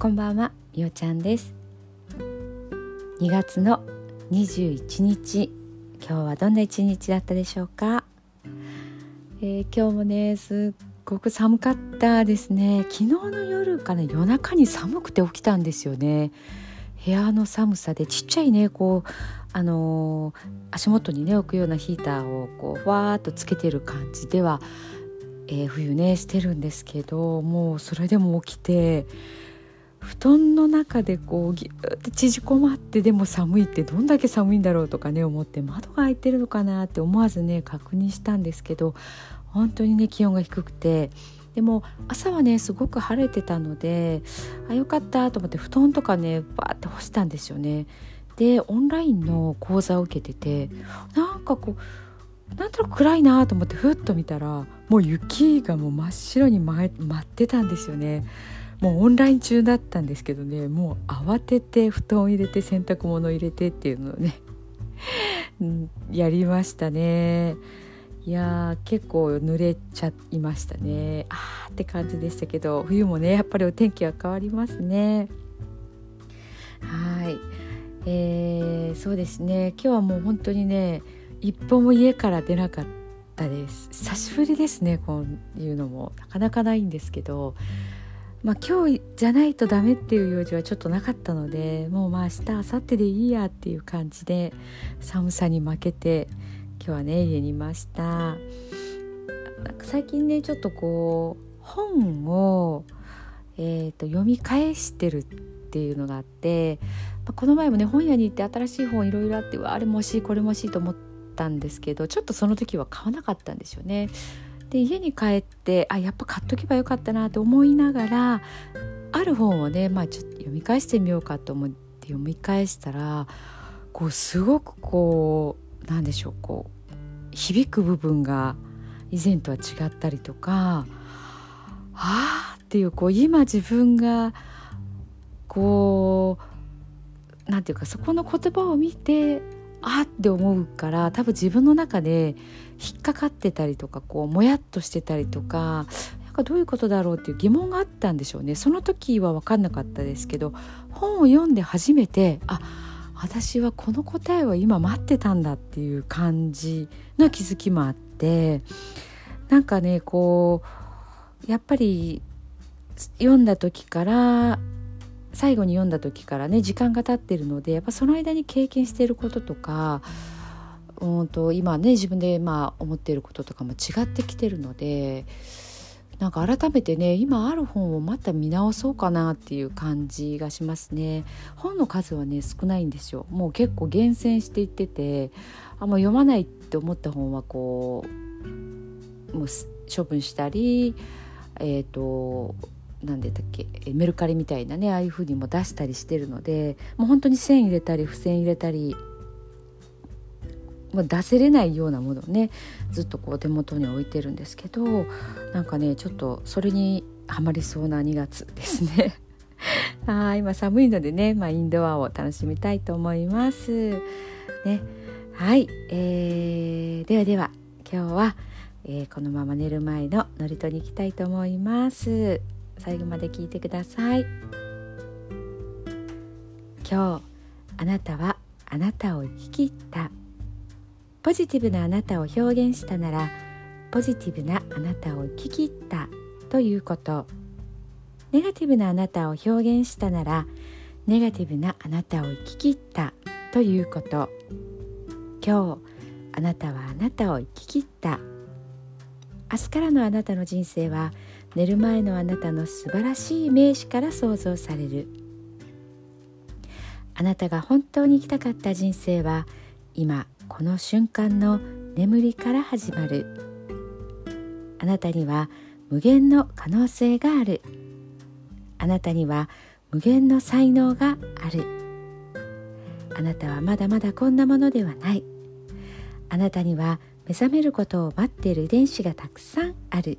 こんばんは、みおちゃんです。2月の21日今日はどんな一日だったでしょうか、えー、今日もねすっごく寒かったですね。昨日の夜かな夜中に寒くて起きたんですよね。部屋の寒さでちっちゃいねこうあのー、足元にね置くようなヒーターをこうふわーっとつけてる感じでは、えー、冬ねしてるんですけどもうそれでも起きて布団の中でこうギュッて縮こまってでも寒いってどんだけ寒いんだろうとかね思って窓が開いてるのかなって思わずね確認したんですけど本当にね気温が低くてでも朝はねすごく晴れてたのであよかったと思って布団とかねバーって干したんですよね。でオンラインの講座を受けててなんかこうなんとなく暗いなと思ってふっと見たらもう雪がもう真っ白に舞ってたんですよね。もうオンライン中だったんですけどねもう慌てて布団入れて洗濯物入れてっていうのをね やりましたね。いや結構濡れちゃいましたね。あーって感じでしたけど冬もねやっぱりお天気は変わりますね。はい。えー、そうですね。今日はもう本当にね一歩も家から出なかったです。久しぶりですねこういうのも。なかなかないんですけどまあ今日じゃないとダメっていう用事はちょっとなかったのでもうまあ明日明後日でいいやっていう感じで寒さに負けて今日はね家にいました最近ねちょっとこう本を、えーと、読み返してるっていうのがあって、まあ、この前もね本屋に行って新しい本いろいろあってわあれも欲しいこれも欲しいと思ったんですけどちょっとその時は買わなかったんですよね。で家に帰ってあやっぱ買っとけばよかったなと思いながらある本をね、まあ、ちょっと読み返してみようかと思って読み返したらこうすごくこうなんでしょうこう響く部分が以前とは違ったりとかああっていうこう今自分がこうなんていうかそこの言葉を見てあって思うから多分自分の中で引っかかってたりとかこうもやっとしてたりとかなんかどういうことだろうっていう疑問があったんでしょうね。その時は分かんなかったですけど本を読んで初めてあ私はこの答えを今待ってたんだっていう感じの気づきもあってなんかねこうやっぱり読んだ時から最後に読んだ時からね時間が経ってるのでやっぱその間に経験していることとかうんと今ね自分でまあ思っていることとかも違ってきてるのでなんか改めてね今ある本をまた見直そうかなっていう感じがしますね。本の数はね少ないんですよ。もう結構厳選していっててあんま読まないって思った本はこうもう処分したりえっ、ー、と何でだっけ？メルカリみたいなねああいう風にも出したりしてるのでもう本当に線入れたり付箋入れたりまあ、出せれないようなものをねずっとこう手元に置いてるんですけどなんかねちょっとそれにはまりそうな2月ですね。あ今寒いのでね、まあ、インドアを楽しみたいと思います。ね、はい、えー、ではでは今日は、えー、このまま寝る前の祝詞に行きたいと思います。最後まで聞いてください。今日あなたはあなたを生き切った。ポジティブなあなたを表現したならポジティブなあなたを生き切った。ということ。ネガティブなあなたを表現したならネガティブなあなたを生き切った。ということ。今日あなたはあなたを生き切った。明日からのあなたの人生は寝る前のあなたの素晴らしい名詞から想像される。あなたが本当に生きたかった人生は今この瞬間の眠りから始まる。あなたには無限の可能性がある。あなたには無限の才能がある。あなたはまだまだこんなものではない。あなたには目覚めることを待っている遺伝子がたくさんある。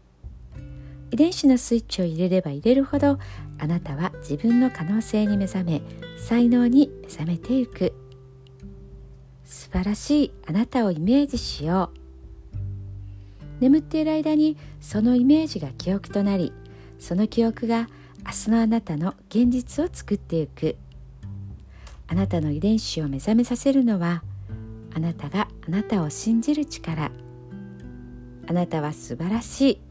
遺伝子のスイッチを入れれば入れるほどあなたは自分の可能性に目覚め才能に目覚めていく。素晴らしいあなたをイメージしよう。眠っている間にそのイメージが記憶となりその記憶が明日のあなたの現実を作っていく。あなたの遺伝子を目覚めさせるのはあなたがあなたを信じる力。あなたは素晴らしい